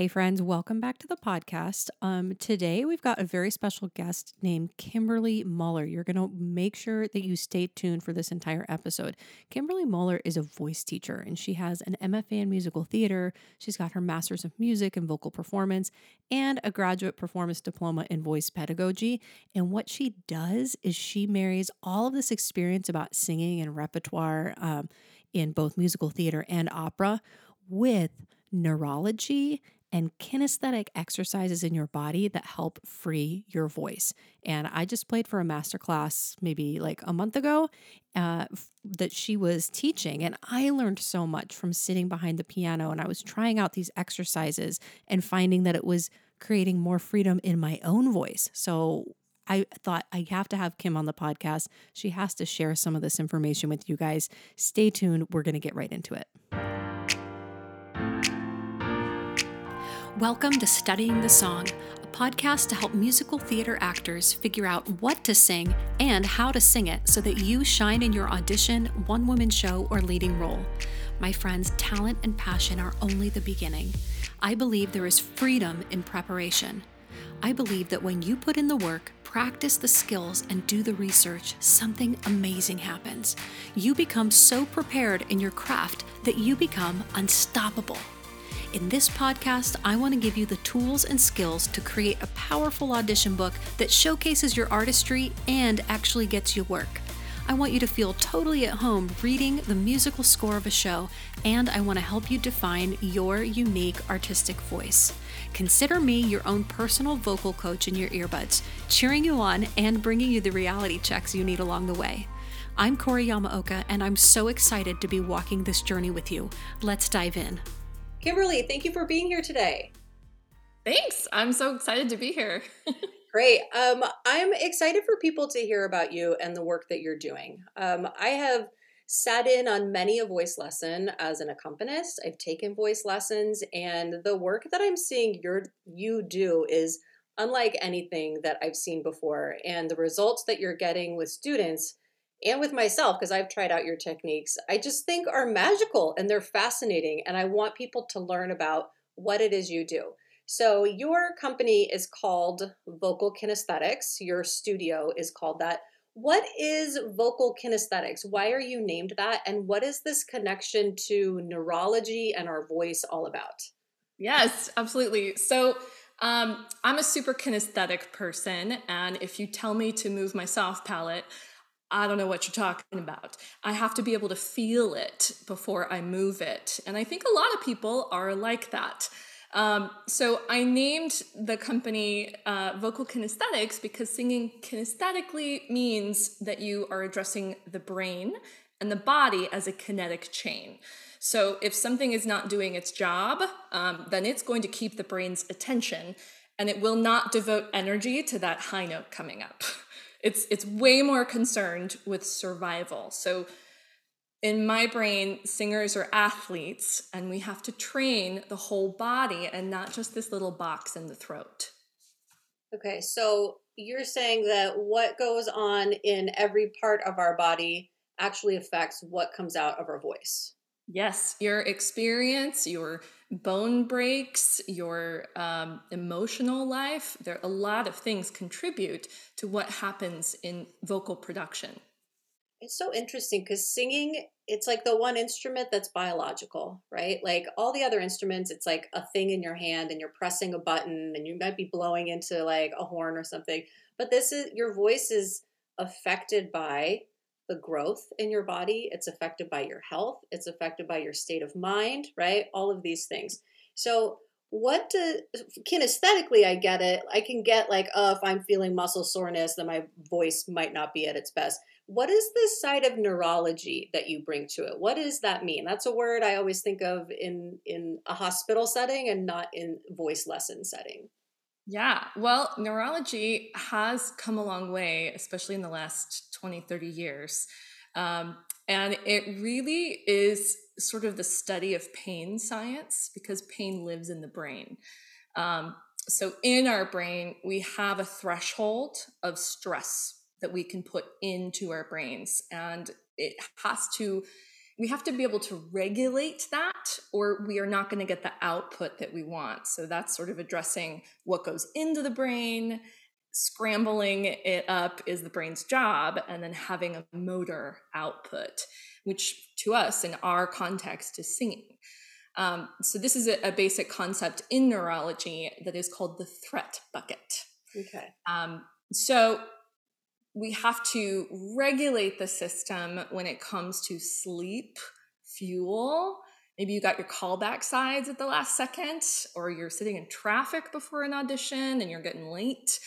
Hey, friends, welcome back to the podcast. Um, today, we've got a very special guest named Kimberly Muller. You're going to make sure that you stay tuned for this entire episode. Kimberly Muller is a voice teacher and she has an MFA in musical theater. She's got her master's of music and vocal performance and a graduate performance diploma in voice pedagogy. And what she does is she marries all of this experience about singing and repertoire um, in both musical theater and opera with neurology and kinesthetic exercises in your body that help free your voice. And I just played for a masterclass maybe like a month ago uh, that she was teaching. And I learned so much from sitting behind the piano and I was trying out these exercises and finding that it was creating more freedom in my own voice. So I thought I have to have Kim on the podcast. She has to share some of this information with you guys. Stay tuned. We're going to get right into it. Welcome to Studying the Song, a podcast to help musical theater actors figure out what to sing and how to sing it so that you shine in your audition, one woman show, or leading role. My friends, talent and passion are only the beginning. I believe there is freedom in preparation. I believe that when you put in the work, practice the skills, and do the research, something amazing happens. You become so prepared in your craft that you become unstoppable. In this podcast, I want to give you the tools and skills to create a powerful audition book that showcases your artistry and actually gets you work. I want you to feel totally at home reading the musical score of a show, and I want to help you define your unique artistic voice. Consider me your own personal vocal coach in your earbuds, cheering you on and bringing you the reality checks you need along the way. I'm Corey Yamaoka, and I'm so excited to be walking this journey with you. Let's dive in. Kimberly, thank you for being here today. Thanks. I'm so excited to be here. Great. Um, I'm excited for people to hear about you and the work that you're doing. Um, I have sat in on many a voice lesson as an accompanist. I've taken voice lessons, and the work that I'm seeing your you do is unlike anything that I've seen before. And the results that you're getting with students and with myself, because I've tried out your techniques, I just think are magical and they're fascinating. And I want people to learn about what it is you do. So, your company is called Vocal Kinesthetics, your studio is called that. What is vocal kinesthetics? Why are you named that? And what is this connection to neurology and our voice all about? Yes, absolutely. So, um, I'm a super kinesthetic person, and if you tell me to move my soft palate, I don't know what you're talking about. I have to be able to feel it before I move it. And I think a lot of people are like that. Um, so I named the company uh, Vocal Kinesthetics because singing kinesthetically means that you are addressing the brain and the body as a kinetic chain. So if something is not doing its job, um, then it's going to keep the brain's attention and it will not devote energy to that high note coming up. It's it's way more concerned with survival. So in my brain, singers are athletes, and we have to train the whole body and not just this little box in the throat. Okay, so you're saying that what goes on in every part of our body actually affects what comes out of our voice. Yes, your experience, your bone breaks, your um, emotional life, there a lot of things contribute to what happens in vocal production. It's so interesting because singing, it's like the one instrument that's biological, right? Like all the other instruments, it's like a thing in your hand and you're pressing a button and you might be blowing into like a horn or something. But this is your voice is affected by the growth in your body, it's affected by your health, it's affected by your state of mind, right? All of these things. So, what do kinesthetically I get it. I can get like, oh, if I'm feeling muscle soreness, then my voice might not be at its best. What is this side of neurology that you bring to it? What does that mean? That's a word I always think of in in a hospital setting and not in voice lesson setting. Yeah, well, neurology has come a long way, especially in the last 20, 30 years. Um, and it really is sort of the study of pain science because pain lives in the brain. Um, so, in our brain, we have a threshold of stress that we can put into our brains, and it has to we have to be able to regulate that or we are not going to get the output that we want so that's sort of addressing what goes into the brain scrambling it up is the brain's job and then having a motor output which to us in our context is singing um, so this is a, a, basic concept in neurology that is called the threat bucket okay um, so we have to regulate the system when it comes to sleep, fuel. Maybe you got your callback sides at the last second, or you're sitting in traffic before an audition and you're getting late.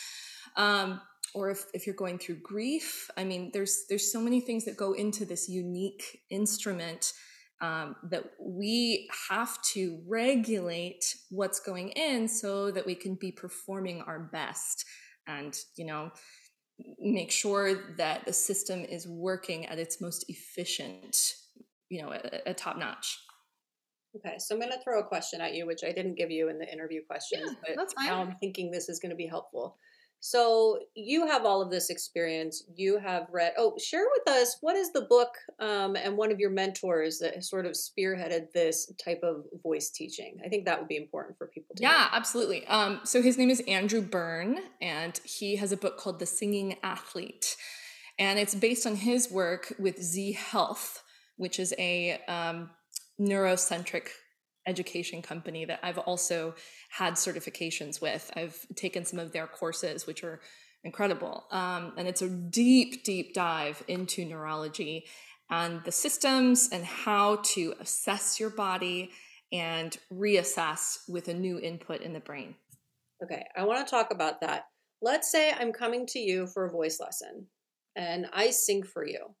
Um, or if, if you're going through grief, I mean, there's there's so many things that go into this unique instrument um, that we have to regulate what's going in so that we can be performing our best. And you know, make sure that the system is working at its most efficient, you know, a, top notch. Okay, so I'm going to throw a question at you, which I didn't give you in the interview questions, yeah, but now I'm thinking this is going to be helpful. So you have all of this experience. You have read. Oh, share with us what is the book um, and one of your mentors that sort of spearheaded this type of voice teaching. I think that would be important for people to. Yeah, know. absolutely. Um, so his name is Andrew Byrne, and he has a book called The Singing Athlete, and it's based on his work with Z Health, which is a um, neurocentric education company that I've also had certifications with. I've taken some of their courses, which are incredible. Um, and it's a deep, deep dive into neurology and the systems and how to assess your body and reassess with a new input in the brain. Okay, I want to talk about that. Let's say I'm coming to you for a voice lesson and I sing for you.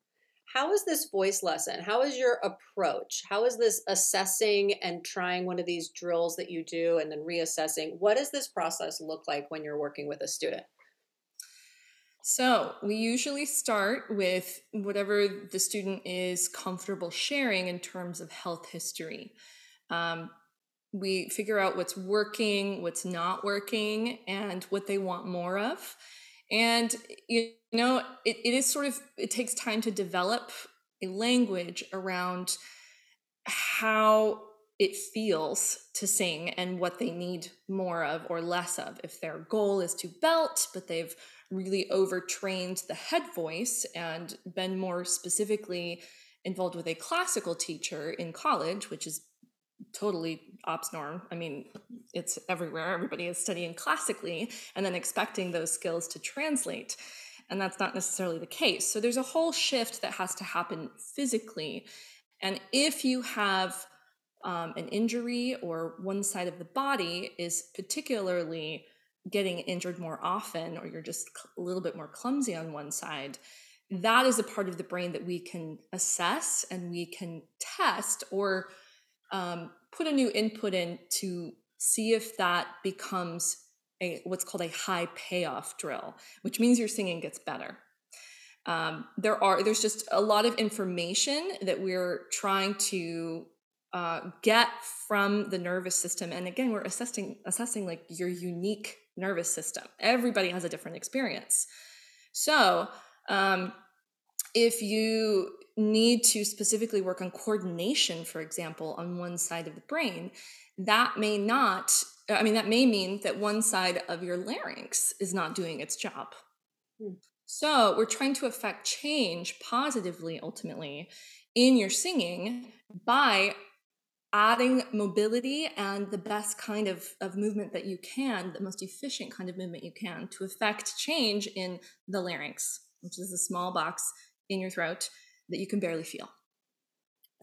How is this voice lesson? How is your approach? How is this assessing and trying one of these drills that you do and then reassessing? What does this process look like when you're working with a student? So, we usually start with whatever the student is comfortable sharing in terms of health history. Um, we figure out what's working, what's not working, and what they want more of. And, you know, it, it is sort of, it takes time to develop a language around how it feels to sing and what they need more of or less of. If their goal is to belt, but they've really overtrained the head voice and been more specifically involved with a classical teacher in college, which is totally ops norm. I mean, it's everywhere. Everybody is studying classically and then expecting those skills to translate. And that's not necessarily the case. So there's a whole shift that has to happen physically. And if you have um, an injury or one side of the body is particularly getting injured more often, or you're just a little bit more clumsy on one side, that is a part of the brain that we can assess and we can test or um, put a new input in to see if that becomes a what's called a high payoff drill, which means your singing gets better. Um, there are there's just a lot of information that we're trying to uh, get from the nervous system, and again, we're assessing assessing like your unique nervous system. Everybody has a different experience, so um, if you need to specifically work on coordination, for example, on one side of the brain, that may not, I mean, that may mean that one side of your larynx is not doing its job. Hmm. So we're trying to affect change positively, ultimately, in your singing by adding mobility and the best kind of, of movement that you can, the most efficient kind of movement you can to affect change in the larynx, which is a small box in your throat that you can barely feel.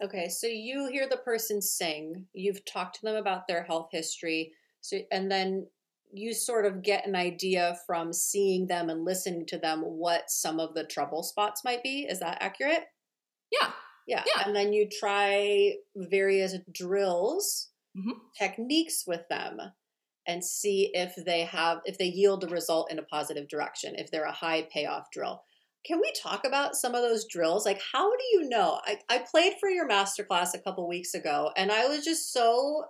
Okay, so you hear the person sing, you've talked to them about their health history, so and then you sort of get an idea from seeing them and listening to them what some of the trouble spots might be. Is that accurate? Yeah. Yeah. yeah. And then you try various drills, mm-hmm. techniques with them and see if they have if they yield a result in a positive direction, if they're a high payoff drill. Can we talk about some of those drills? Like, how do you know? I, I played for your masterclass a couple weeks ago, and I was just so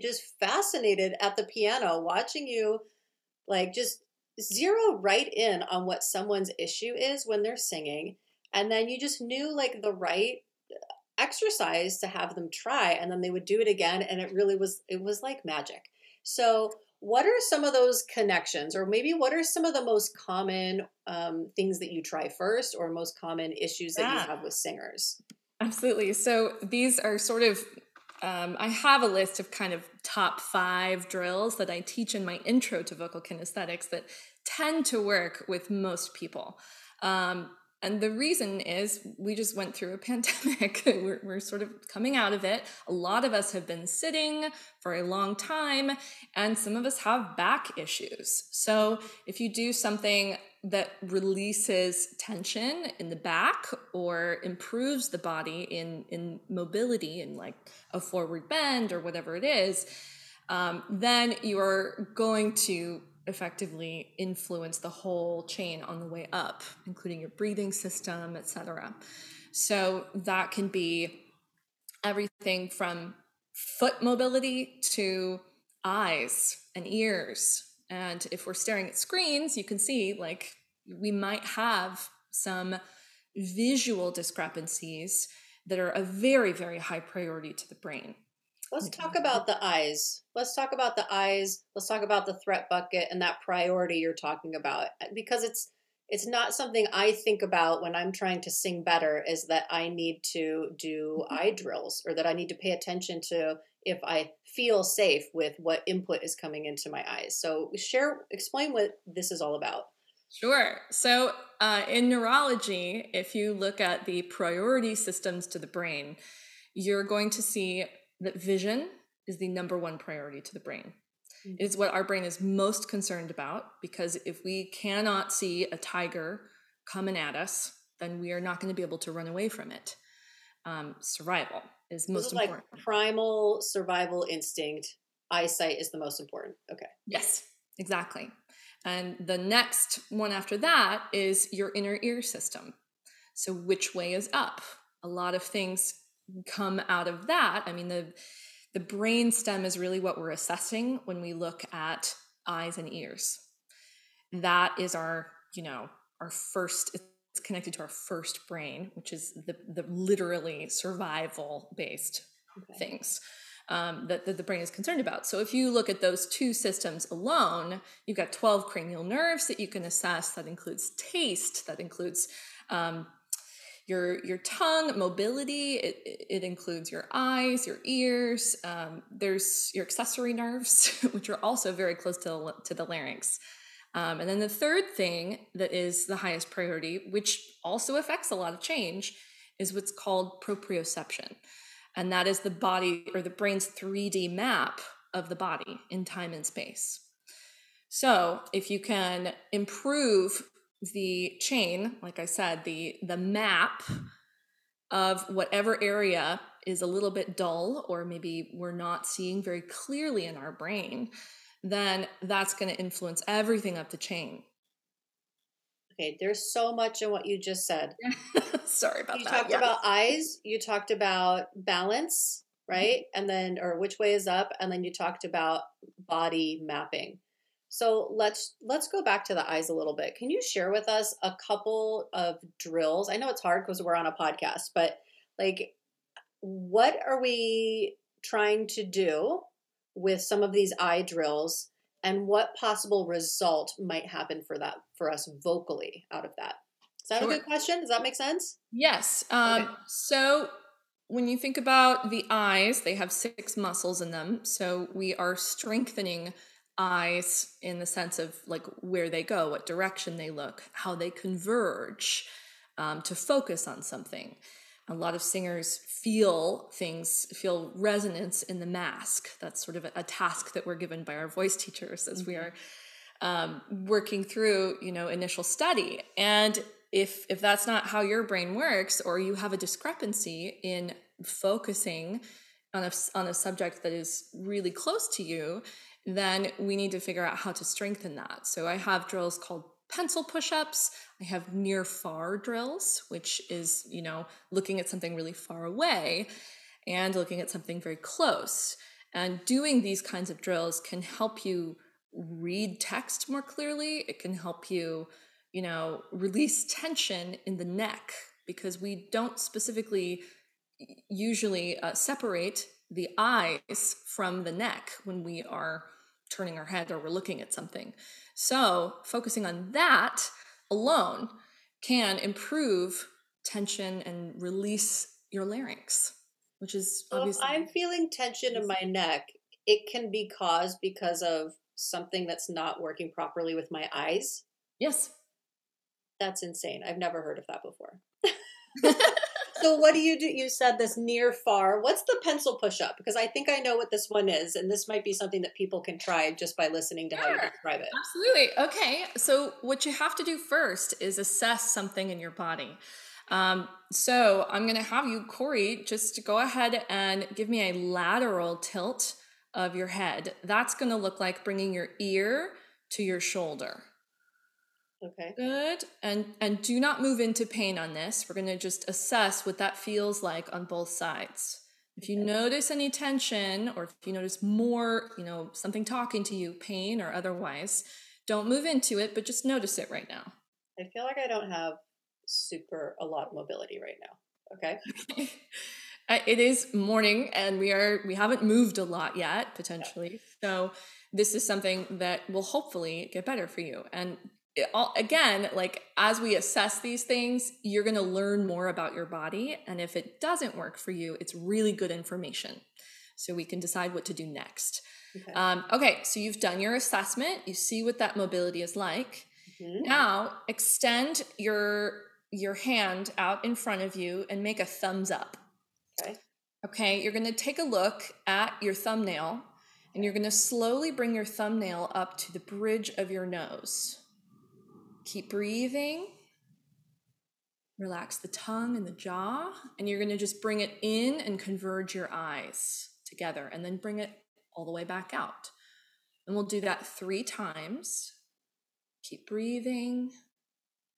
just fascinated at the piano watching you, like, just zero right in on what someone's issue is when they're singing. And then you just knew, like, the right uh, exercise to have them try and then they would do it again and it really was it was like magic. So what are some of those connections or maybe what are some of the most common um, things that you try first or most common issues that yeah. you have with singers? Absolutely. So these are sort of um, i have a list of kind of top five drills that i teach in my intro to vocal kinesthetics that tend to work with most people. Um, and the reason is we just went through a pandemic. we're, we're, sort of coming out of it. A lot of us have been sitting for a long time, and some of us have back issues. So if you do something that releases tension in the back or improves the body in, in mobility in like a forward bend or whatever it is, um, then you're going to effectively influence the whole chain on the way up, including your breathing system, etc. So that can be everything from foot mobility to eyes and ears. And if we're staring at screens, you can see like we might have some visual discrepancies that are a very, very high priority to the brain. Let's talk about the eyes. Let's talk about the eyes. Let's talk about the threat bucket and that priority you're talking about uh, because it's it's not something I think about when I'm trying to sing better is that I need to do mm-hmm. eye drills or that I need to pay attention to if I feel safe with what input is coming into my eyes. So share explain what this is all about. Sure. So, uh, in neurology, if you look at the priority systems to the brain, you're going to see that vision is the number one priority to the brain. Mm-hmm. It is what our brain is most concerned about because if we cannot see a tiger coming at us, then we are not going to be able to run away from it. Um, survival is most is important. Like primal survival instinct. Eyesight is the most important. Okay. Yes, exactly. And the next one after that is your inner ear system. So, which way is up? A lot of things come out of that i mean the the brain stem is really what we're assessing when we look at eyes and ears that is our you know our first it's connected to our first brain which is the the literally survival based okay. things um, that, that the brain is concerned about. So if you look at those two systems alone, you've got 12 cranial nerves that you can assess. That includes taste, that includes um, your your tongue mobility it, it includes your eyes your ears um, there's your accessory nerves which are also very close to the, to the larynx. Um, and then the third thing that is the highest priority which also affects a lot of change is what's called proprioception. And that is the body or the brain's 3d map of the body in time and space. So if you can improve the chain, like I said, the the map of whatever area is a little bit dull or maybe we're not seeing very clearly in our brain, then that's going to influence everything up the chain. Okay, there's so much in what you just said. Sorry about you that. You talked about eyes, you talked about balance, right? Mm-hmm. And then or which way is up and then you talked about body mapping. So let's let's go back to the eyes a little bit. Can you share with us a couple of drills? I know it's hard because we're on a podcast, but like what are we trying to do with some of these eye drills and what possible result might happen for that for us vocally out of that? Is that sure. a good question? Does that make sense? Yes. Um, okay. So when you think about the eyes, they have six muscles in them. So we are strengthening eyes in the sense of like where they go, what direction they look, how they converge um, to focus on something. A lot of singers feel things, feel resonance in the mask. That's sort of a, a task that we're given by our voice teachers as mm-hmm. we are um, working through, you know, initial study. And if if that's not how your brain works, or you have a discrepancy in focusing on a on a subject that is really close to you, then we need to figure out how to strengthen that. So I have drills called pencil push-ups. I have near far drills, which is, you know, looking at something really far away and looking at something very close. And doing these kinds of drills can help you read text more clearly. It can help you, you know, release tension in the neck because we don't specifically usually uh, separate the eyes from the neck when we are turning our head or we're looking at something. So, focusing on that alone can improve tension and release your larynx, which is so obviously. If I'm feeling tension in my neck, it can be caused because of something that's not working properly with my eyes. Yes. That's insane. I've never heard of that before. so what do you do? You said this near far. What's the pencil push up? Because I think I know what this one is, and this might be something that people can try just by listening to sure. how you describe it. Absolutely. Okay. So what you have to do first is assess something in your body. Um, so I'm going to have you, Corey, just go ahead and give me a lateral tilt of your head. That's going to look like bringing your ear to your shoulder. Okay. Good. And and do not move into pain on this. We're going to just assess what that feels like on both sides. If you notice any tension or if you notice more, you know, something talking to you, pain or otherwise, don't move into it, but just notice it right now. I feel like I don't have super a lot of mobility right now. Okay. it is morning and we are we haven't moved a lot yet potentially. So this is something that will hopefully get better for you. And it, all, again, like as we assess these things, you're going to learn more about your body and if it doesn't work for you, it's really good information. So we can decide what to do next. Okay. Um, okay, so you've done your assessment. You see what that mobility is like. Mm-hmm. Now extend your your hand out in front of you and make a thumbs up. Okay. Okay, you're going to take a look at your thumbnail and you're going to slowly bring your thumbnail up to the bridge of your nose. Keep breathing. Relax the tongue and the jaw, and you're going to just bring it in and converge your eyes together and then bring it all the way back out. And we'll do that three times. Keep breathing.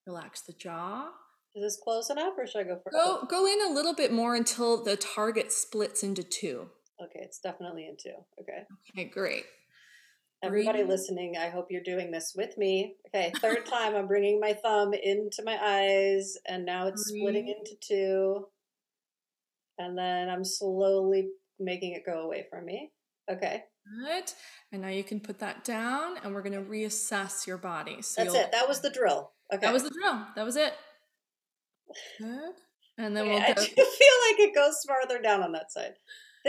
Relax the jaw. Is this close enough or should I go for Go go in a little bit more until the target splits into two. Okay, it's definitely in two. Okay. Okay, great. Everybody listening, I hope you're doing this with me. Okay, third time I'm bringing my thumb into my eyes and now it's splitting into two. And then I'm slowly making it go away from me. Okay. Good. And now you can put that down and we're going to reassess your body. So That's it. That was the drill. Okay. That was the drill. That was it. Good. And then okay, we'll go. I do feel like it goes farther down on that side.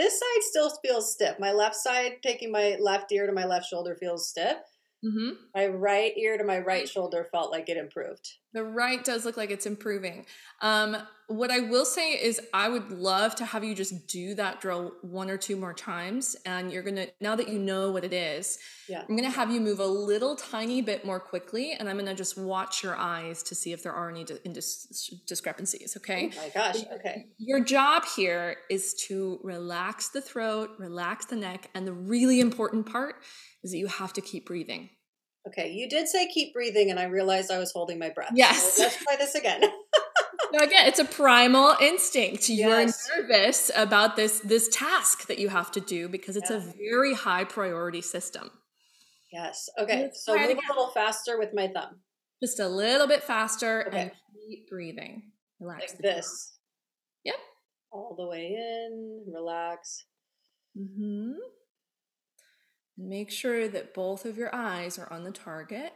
This side still feels stiff. My left side, taking my left ear to my left shoulder, feels stiff. Mm-hmm. My right ear to my right shoulder felt like it improved. The right does look like it's improving. Um, what I will say is, I would love to have you just do that drill one or two more times. And you're gonna, now that you know what it is, yeah. I'm gonna have you move a little tiny bit more quickly, and I'm gonna just watch your eyes to see if there are any dis- discrepancies. Okay. Oh my gosh. Okay. Your job here is to relax the throat, relax the neck, and the really important part is that you have to keep breathing. Okay, you did say keep breathing, and I realized I was holding my breath. Yes. So let's try this again. no, again, it's a primal instinct. Yes. You're nervous about this this task that you have to do because it's yeah. a very high priority system. Yes. Okay. Let's so move a little faster with my thumb. Just a little bit faster okay. and keep breathing. Relax. Like this. Yep. All the way in. Relax. Mm-hmm. Make sure that both of your eyes are on the target.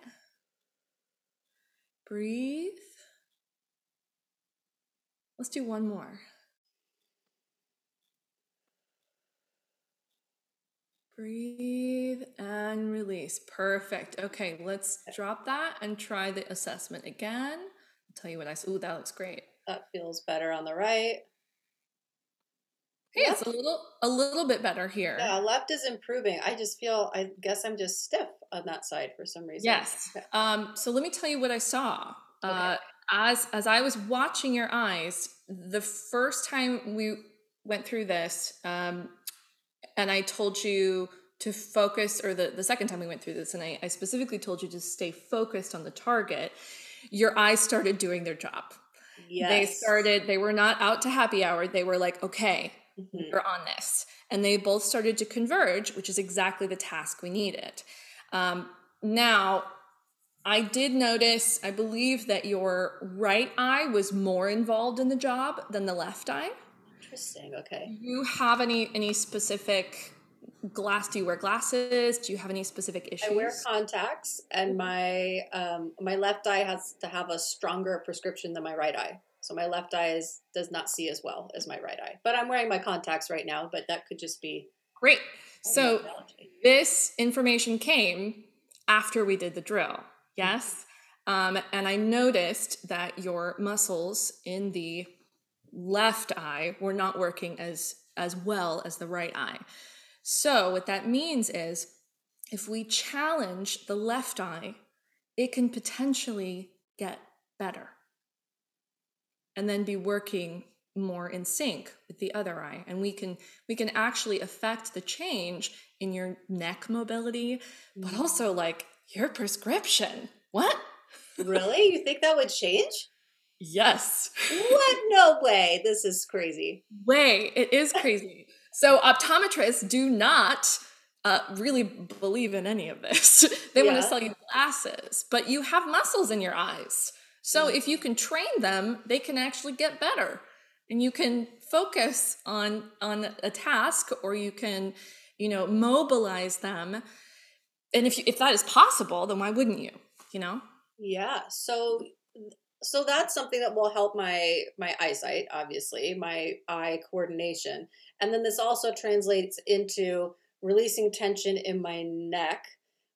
Breathe. Let's do one more. Breathe and release. Perfect. Okay, let's drop that and try the assessment again. I'll tell you what I saw. Ooh, that looks great. That feels better on the right. Hey, it's a little a little bit better here. Yeah, left is improving. I just feel I guess I'm just stiff on that side for some reason. Yes. Okay. Um, so let me tell you what I saw. Okay. Uh, as as I was watching your eyes, the first time we went through this, um, and I told you to focus, or the, the second time we went through this, and I, I specifically told you to stay focused on the target, your eyes started doing their job. Yes. They started, they were not out to happy hour. They were like, okay, mm-hmm. you're on this. And they both started to converge, which is exactly the task we needed. Um, now, I did notice, I believe that your right eye was more involved in the job than the left eye. Interesting. Okay. Do you have any any specific glass? Do you wear glasses? Do you have any specific issues? I wear contacts, and my um, my left eye has to have a stronger prescription than my right eye. So my left eye is, does not see as well as my right eye. But I'm wearing my contacts right now. But that could just be great. So this information came after we did the drill. Yes. Um, and I noticed that your muscles in the left eye were not working as as well as the right eye. So what that means is if we challenge the left eye, it can potentially get better. And then be working more in sync with the other eye. And we can we can actually affect the change in your neck mobility but mm. also like your prescription. What? Really? You think that would change? Yes. What? No way. This is crazy. Way. It is crazy. So optometrists do not uh, really believe in any of this. They yeah. want to sell you glasses but you have muscles in your eyes so if you can train them they can actually get better. And you can focus on on a task or you can you know mobilize them. And if you, if that is possible then why wouldn't you you know? Yeah. So so that's something that will help my my eyesight obviously my eye coordination. And then this also translates into releasing tension in my neck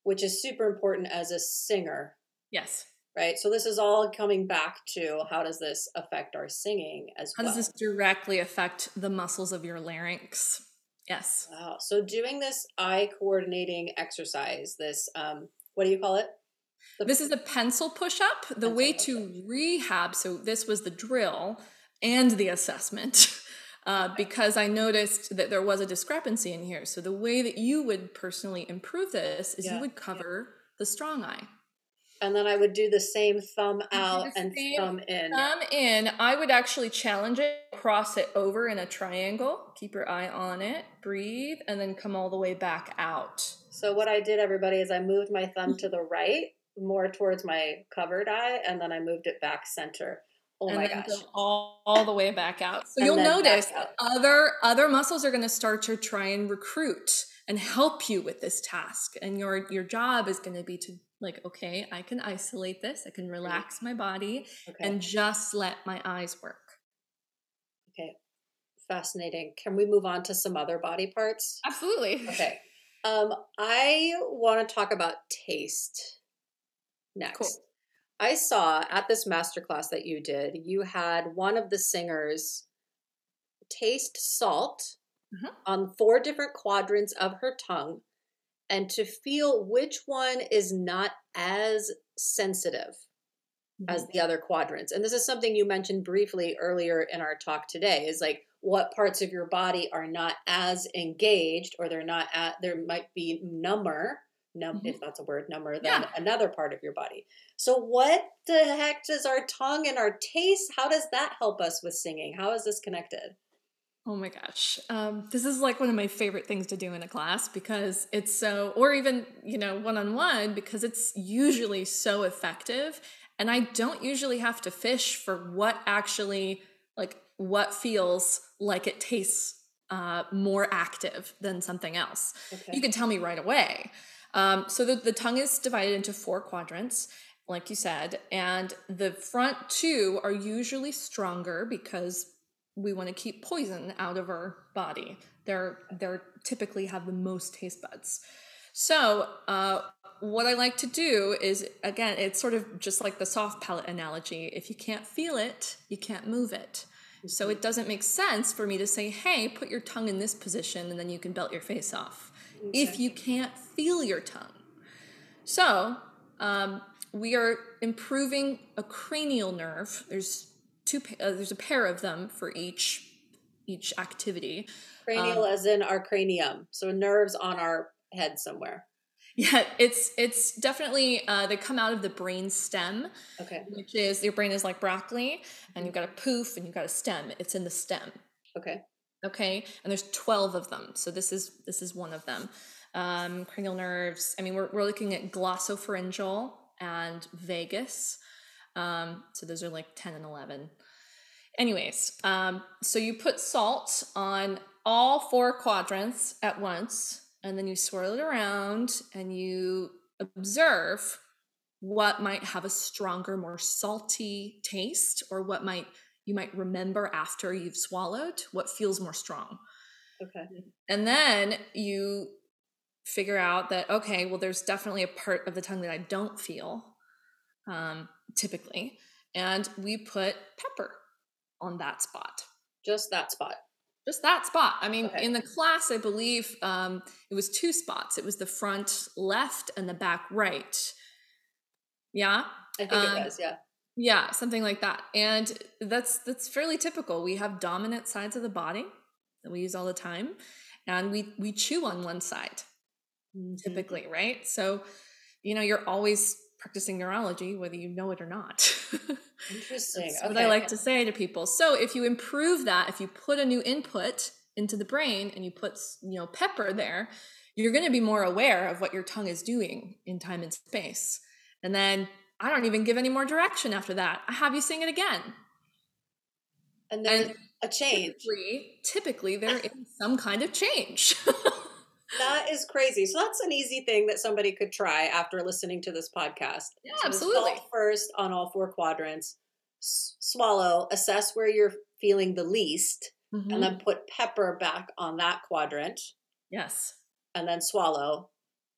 which is super important as a singer. Yes right? So this is all coming back to how does this affect our singing as how well? How does this directly affect the muscles of your larynx? Yes. Wow. So doing this eye coordinating exercise, this um, what do you call it? The this is a pencil push up. The pencil way to rehab. So this was the drill and the assessment. Uh, because I noticed that there was a discrepancy in here. So the way that you would personally improve this is yeah. you would cover yeah. the strong eye and then I would do the same thumb out and thumb in. Thumb in. I would actually challenge it, cross it over in a triangle, keep your eye on it, breathe, and then come all the way back out. So, what I did, everybody, is I moved my thumb to the right, more towards my covered eye, and then I moved it back center. Oh and my gosh. All, all, the way back out. So and you'll notice other other muscles are going to start to try and recruit and help you with this task. And your your job is going to be to like okay i can isolate this i can relax my body okay. and just let my eyes work. Okay. Fascinating. Can we move on to some other body parts? Absolutely. Okay. Um i want to talk about taste next. Cool. i saw at this masterclass that you did you had one of the singers taste salt mm-hmm. on four different quadrants of her tongue and to feel which one is not as sensitive mm-hmm. as the other quadrants. And this is something you mentioned briefly earlier in our talk today is like what parts of your body are not as engaged or they're not at there might be number num mm-hmm. if that's a word number than yeah. another part of your body. So what the heck does our tongue and our taste how does that help us with singing? How is this connected? Oh my gosh. Um, this is like one of my favorite things to do in a class because it's so, or even, you know, one on one, because it's usually so effective. And I don't usually have to fish for what actually, like, what feels like it tastes uh, more active than something else. Okay. You can tell me right away. Um, so the, the tongue is divided into four quadrants like you said, and the front two are usually stronger because we want to keep poison out of our body. They're they're typically have the most taste buds. So uh, what I like to do is again, it's sort of just like the soft palate analogy. If you can't feel it, you can't move it. So it doesn't make sense for me to say, "Hey, put your tongue in this position, and then you can belt your face off." Okay. If you can't feel your tongue, so um, we are improving a cranial nerve. There's two uh, there's a pair of them for each each activity. Cranial um, as in our cranium so nerves on our head somewhere. Yeah it's it's definitely uh, they come out of the brain stem okay. which is your brain is like broccoli and you've got a poof and you've got a stem. It's in the stem. Okay. Okay? And there's 12 of them so this is this is one of them. Um, cranial nerves i mean we're, we're looking at glossopharyngeal and vagus um, so those are like 10 and 11 Anyways, um, so you put salt on all four quadrants at once, and then you swirl it around and you observe what might have a stronger, more salty taste, or what might you might remember after you've swallowed, what feels more strong. Okay. And then you figure out that, okay, well, there's definitely a part of the tongue that I don't feel um, typically. And we put pepper on that spot. Just that spot. Just that spot. I mean, Okay. in the class, I believe um, it was two spots. It was the front left and the back right. Yeah. I think Um, it was, yeah. Yeah, something like that. And that's that's fairly typical. We have dominant sides of the body that we use all the time, and we we chew on one side Mm-hmm. typically, right? So, you know, you're always practicing neurology whether you know it or not. Interesting. That's okay. what I like to say to people. So, if you improve that, if you put a new input into the brain and you put, you know, pepper there, you're going to be more aware of what your tongue is doing in time and space. And then I don't even give any more direction after that. I have you sing it again. and then and- a change. Typically, typically there is some kind of change. That is crazy. So that's an easy thing that somebody could try after listening to this podcast. yeah, So absolutely. first on all four quadrants. S- swallow, assess where you're feeling the least, Mhm. and then put pepper back on that quadrant, yes. and then swallow.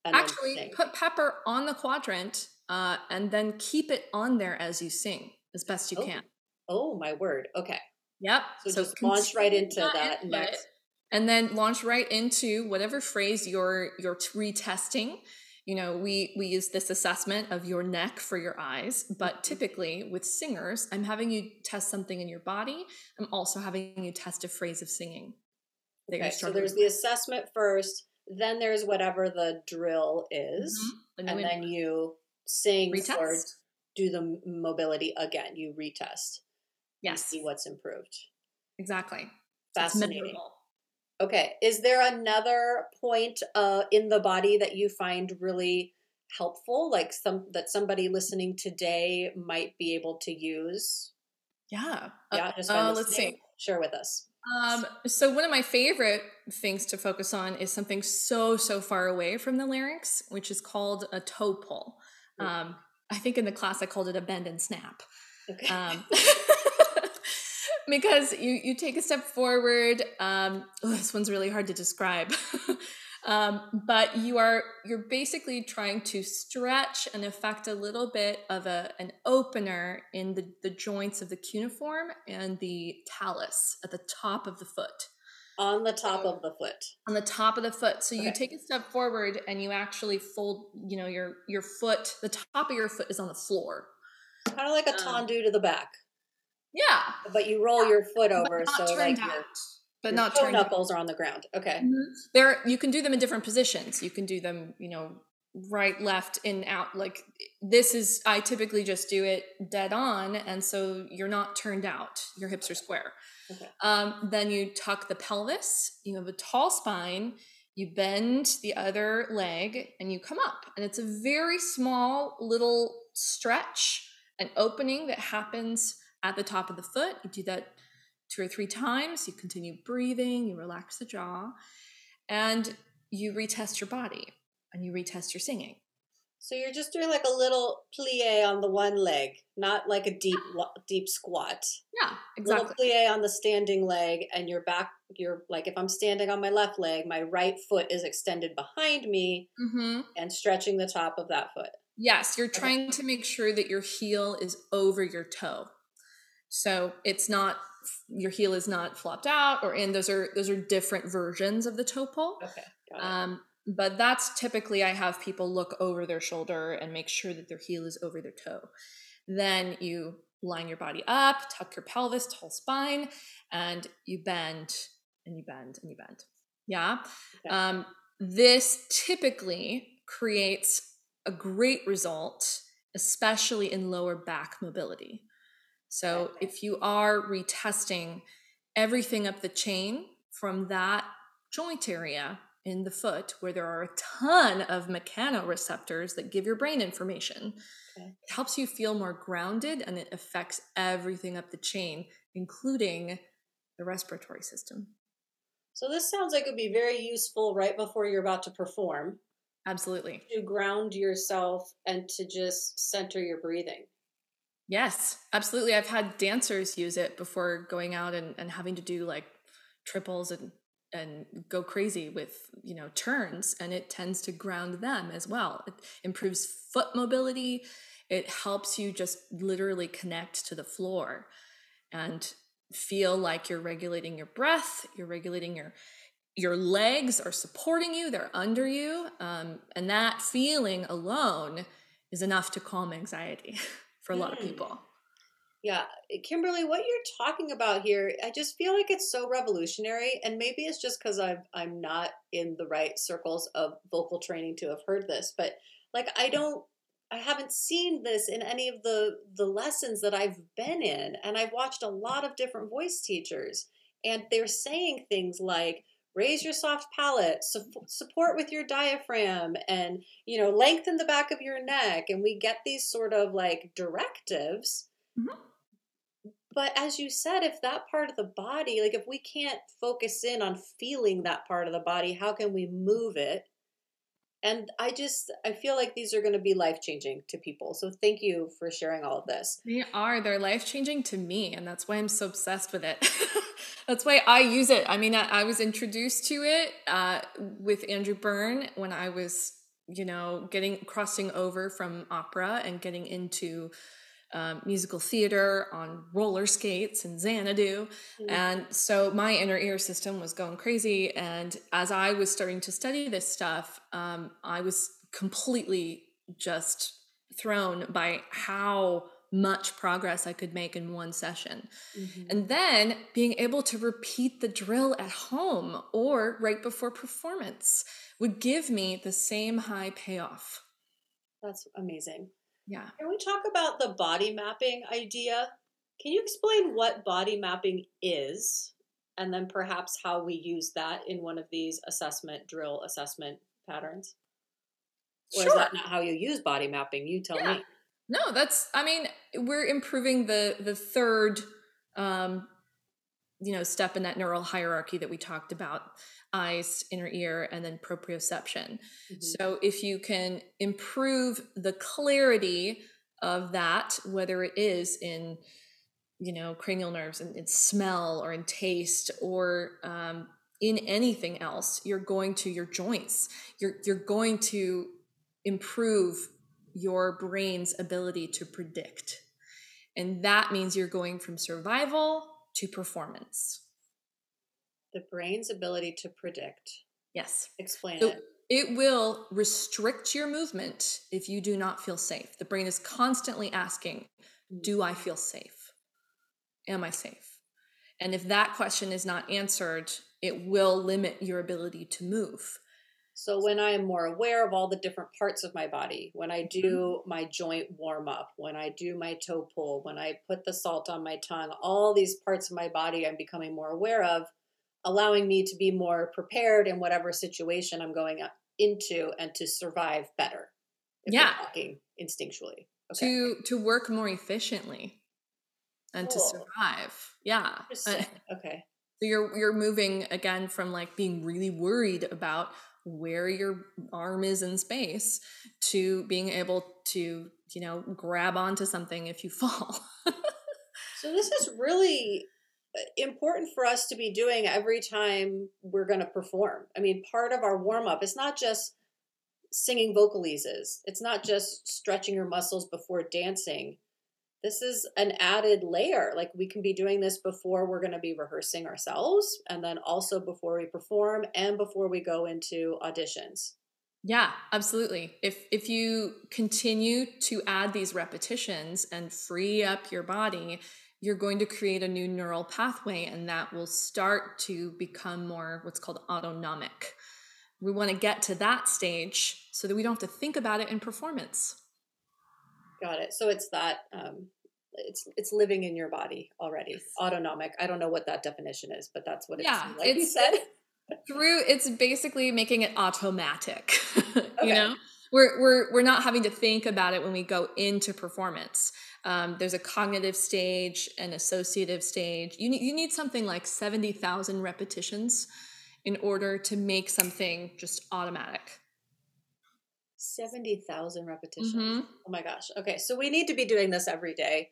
And Actually, sing. put pepper on the quadrant uh, and then keep it on there as you sing as best you Oh, can. oh my word. Okay. Yep. So just launch right into that next. And then launch right into whatever phrase you're you're t- retesting. You know, we we use this assessment of your neck for your eyes, but Mhm. typically with singers, I'm having you test something in your body. I'm also having you test a phrase of singing. Okay, so there's the assessment first, then there's whatever the drill is, Mhm. The and then you sing or do the mobility again. You retest. and Yes, see what's improved. exactly. Fascinating. Okay. Is there another point uh, in the body that you find really helpful, like some that somebody listening today might be able to use? Yeah. Yeah, just uh, let's see. Share with us. Um, so one of my favorite things to focus on is something so so far away from the larynx, which is called a toe pull. Um, I think in the class I called it a bend and snap. Okay. Um, because you you take a step forward. Um, oh, this one's really hard to describe. um, but you are you're basically trying to stretch and affect a little bit of a an opener in the the joints of the cuneiform and the talus at the top of the foot On the top of the foot. on the top of the foot. So you take a step forward and you actually fold, you know, your your foot, the top of your foot is on the floor. Kind of like a Um, tendu to the back, Yeah. but you roll your foot over so turned like your. But your not toe turned out. knuckles are on the ground. Okay. Mhm. There you can do them in different positions. You can do them, you know, right, left, in, out. Like this is I typically just do it dead on, and so you're not turned out. Your hips are square. Okay. Um, then you tuck the pelvis. You have a tall spine. You bend the other leg and you come up. And it's a very small little stretch, an opening that happens at the top of the foot. You do that two or three times. You continue breathing, you relax the jaw, and you retest your body and you retest your singing. So you're just doing like a little plie on the one leg, not like a deep wa- deep squat. Yeah, Little exactly. plie on the standing leg, and your back. You're like if I'm standing on my left leg, my right foot is extended behind me hmm and stretching the top of that foot. Yes, you're trying to make sure that your heel is over your toe. So it's not your heel is not flopped out or in. Those are those are different versions of the toe pull. Okay. Um, but that's typically I have people look over their shoulder and make sure that their heel is over their toe. Then you line your body up, tuck your pelvis, tall spine, and you bend and you bend and you bend. Yeah. Okay. Um, this typically creates a great result, especially in lower back mobility. So if you are retesting everything up the chain from that joint area in the foot where there are a ton of mechanoreceptors that give your brain information. Okay. It helps you feel more grounded and it affects everything up the chain including the respiratory system. So this sounds like it would be very useful right before you're about to perform. Absolutely. To ground yourself and to just center your breathing. Yes, absolutely. I've had dancers use it before going out and, and having to do like triples and and go crazy with you know turns and it tends to ground them as well. It improves foot mobility. It helps you just literally connect to the floor and feel like you're regulating your breath you're regulating your your legs are supporting you they're under you um, and that feeling alone is enough to calm anxiety for a lot of mm. people yeah, Kimberly, what you're talking about here, I just feel like it's so revolutionary, and maybe it's just because I'm I'm not in the right circles of vocal training to have heard this, but like I don't, I haven't seen this in any of the the lessons that I've been in, and I've watched a lot of different voice teachers, and they're saying things like raise your soft palate su- support with your diaphragm and you know lengthen the back of your neck and we get these sort of like directives mm-hmm but as you said, if that part of the body, like if we can't focus in on feeling that part of the body, how can we move it? And I just, I feel like these are going to be life changing to people. So thank you for sharing all of this. They are. They're life changing to me. And that's why I'm so obsessed with it. that's why I use it. I mean, I, I was introduced to it uh, with Andrew Byrne when I was, you know, getting crossing over from opera and getting into um, musical theater on roller skates and Xanadu. Mm-hmm. And so my inner ear system was going crazy. And as I was starting to study this stuff, um, I was completely just thrown by how much progress I could make in one session. Mm-hmm. And then being able to repeat the drill at home or right before performance would give me the same high payoff. That's amazing. Yeah. Can we talk about the body mapping idea? Can you explain what body mapping is and then perhaps how we use that in one of these assessment drill assessment patterns? Or sure. is that not how you use body mapping? You tell yeah. me. No, that's I mean, we're improving the the third um you know step in that neural hierarchy that we talked about eyes, inner ear, and then proprioception. Mm-hmm. So if you can improve the clarity of that, whether it is in you know cranial nerves and in, in smell or in taste or um, in anything else, you're going to your joints. You're you're going to improve your brain's ability to predict. And that means you're going from survival to performance the brain's ability to predict. Yes. Explain so it. It will restrict your movement if you do not feel safe. The brain is constantly asking, hmm. Do I feel safe? Am I safe? And if that question is not answered, it will limit your ability to move. So when I am more aware of all the different parts of my body, when I do mm-hmm. my joint warm up, when I do my toe pull, when I put the salt on my tongue, all these parts of my body I'm becoming more aware of, allowing me to be more prepared in whatever situation I'm going into and to survive better. yeah. Instinctually. Okay. To to work more efficiently and cool. to survive. Yeah. okay. So you're you're moving again from like being really worried about where your arm is in space to being able to, you know, grab onto something if you fall. so this is really uh, important for us to be doing every time we're going to perform. I mean, part of our warm up is not just singing vocalises, it's not just stretching your muscles before dancing. This is an added layer. Like we can be doing this before we're going to be rehearsing ourselves, and then also before we perform and before we go into auditions. Yeah, absolutely. If if you continue to add these repetitions and free up your body, you're going to create a new neural pathway and that will start to become more what's called autonomic. We want to get to that stage so that we don't have to think about it in performance. Got it. So it's that um, it's it's living in your body already. Yes. Autonomic. I don't know what that definition is, but that's what it's yeah, like it's, you said. through it's basically making it automatic. Okay. You know? we're we're we're not having to think about it when we go into performance. Um, there's a cognitive stage, an associative stage. You need you need something like seventy thousand repetitions in order to make something just automatic. 70,000 repetitions. Mm-hmm. Oh my gosh. Okay. So we need to be doing this every day.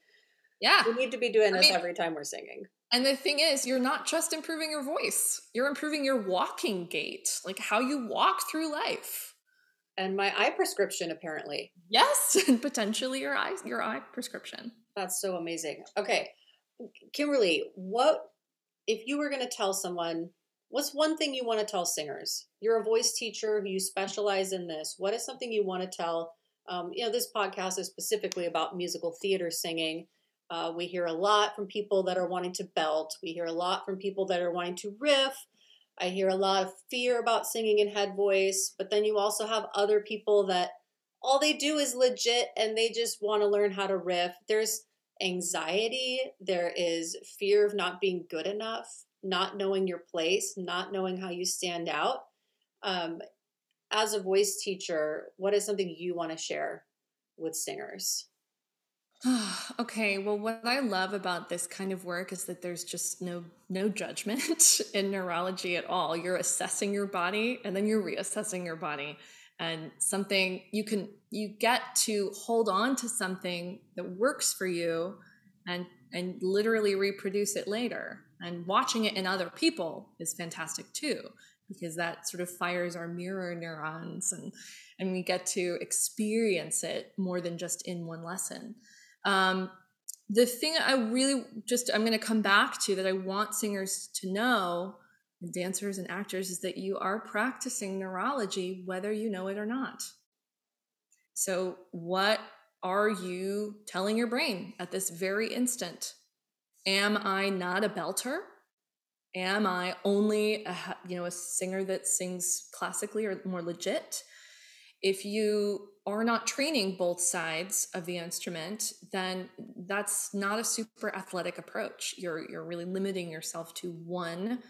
Yeah. We need to be doing this I mean, every time we're singing. And the thing is, you're not just improving your voice, you're improving your walking gait, like how you walk through life. And my eye prescription, apparently. Yes, and potentially your eye, your eye prescription. That's so amazing. Okay, Kimberly, what if you were going to tell someone? What's one thing you want to tell singers? You're a voice teacher. Who you specialize in this. What is something you want to tell? Um, you know, this podcast is specifically about musical theater singing. Uh, we hear a lot from people that are wanting to belt. We hear a lot from people that are wanting to riff. I hear a lot of fear about singing in head voice, but then you also have other people that all they do is legit and they just want to learn how to riff. There's anxiety, there is fear of not being good enough, not knowing your place, not knowing how you stand out. Um, as a voice teacher, what is something you want to share with singers? okay well what i love about this kind of work is that there's just no no judgment in neurology at all you're assessing your body and then you're reassessing your body and something you can you get to hold on to something that works for you and and literally reproduce it later and watching it in other people is fantastic too because that sort of fires our mirror neurons and and we get to experience it more than just in one lesson um, the thing I really just I'm going to come back to that I want singers to know, dancers and actors, is that you are practicing neurology whether you know it or not. So, what are you telling your brain at this very instant? Am I not a belter? Am I only a you know a singer that sings classically or more legit? If you are not training both sides of the instrument, then that's not a super athletic approach. You're you're really limiting yourself to one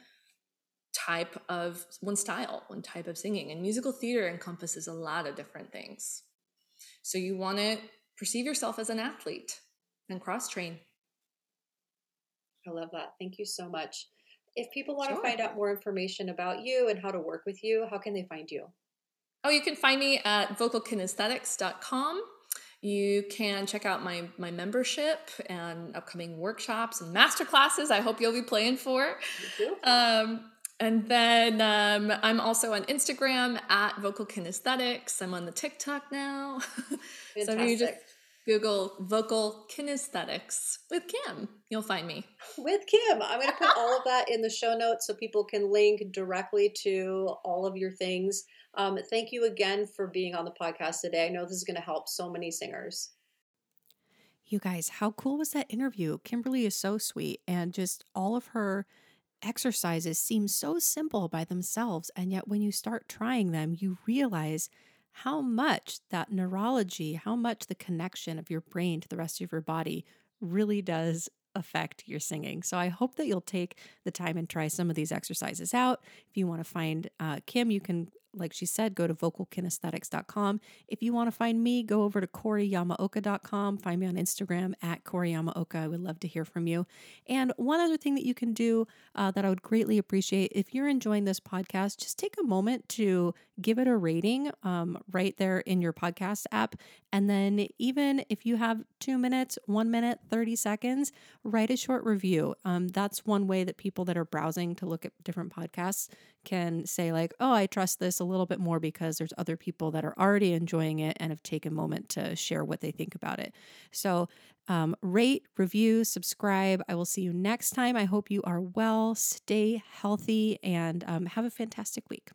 type of one style, one type of singing. And musical theater encompasses a lot of different things. So you want to perceive yourself as an athlete and cross train. I love that. Thank you so much. If people want sure. to find out more information about you and how to work with you, how can they find you? Oh, you can find me at vocalkinesthetics.com. You can check out my my membership and upcoming workshops and master classes. I hope you'll be playing for. Um, and then um, I'm also on Instagram at Vocal Kinesthetics. I'm on the TikTok now. so you just Google Vocal Kinesthetics with Kim, you'll find me. With Kim. I'm going to put all of that in the show notes so people can link directly to all of your things. Um, thank you again for being on the podcast today. I know this is going to help so many singers. You guys, how cool was that interview? Kimberly is so sweet, and just all of her exercises seem so simple by themselves. And yet, when you start trying them, you realize how much that neurology, how much the connection of your brain to the rest of your body really does affect your singing. So I hope that you'll take the time and try some of these exercises out. If you want to find uh, Kim, you can like she said, go to vocalkinesthetics.com. If you want to find me, go over to coreyamaoka.com. Find me on Instagram at coreyamaoka. I would love to hear from you. And one other thing that you can do uh, that I would greatly appreciate if you're enjoying this podcast, just take a moment to give it a rating um, right there in your podcast app. And then, even if you have two minutes, one minute, 30 seconds, write a short review. Um, that's one way that people that are browsing to look at different podcasts can say, like, oh, I trust this a little bit more because there's other people that are already enjoying it and have taken a moment to share what they think about it. So, um, rate, review, subscribe. I will see you next time. I hope you are well, stay healthy, and um, have a fantastic week.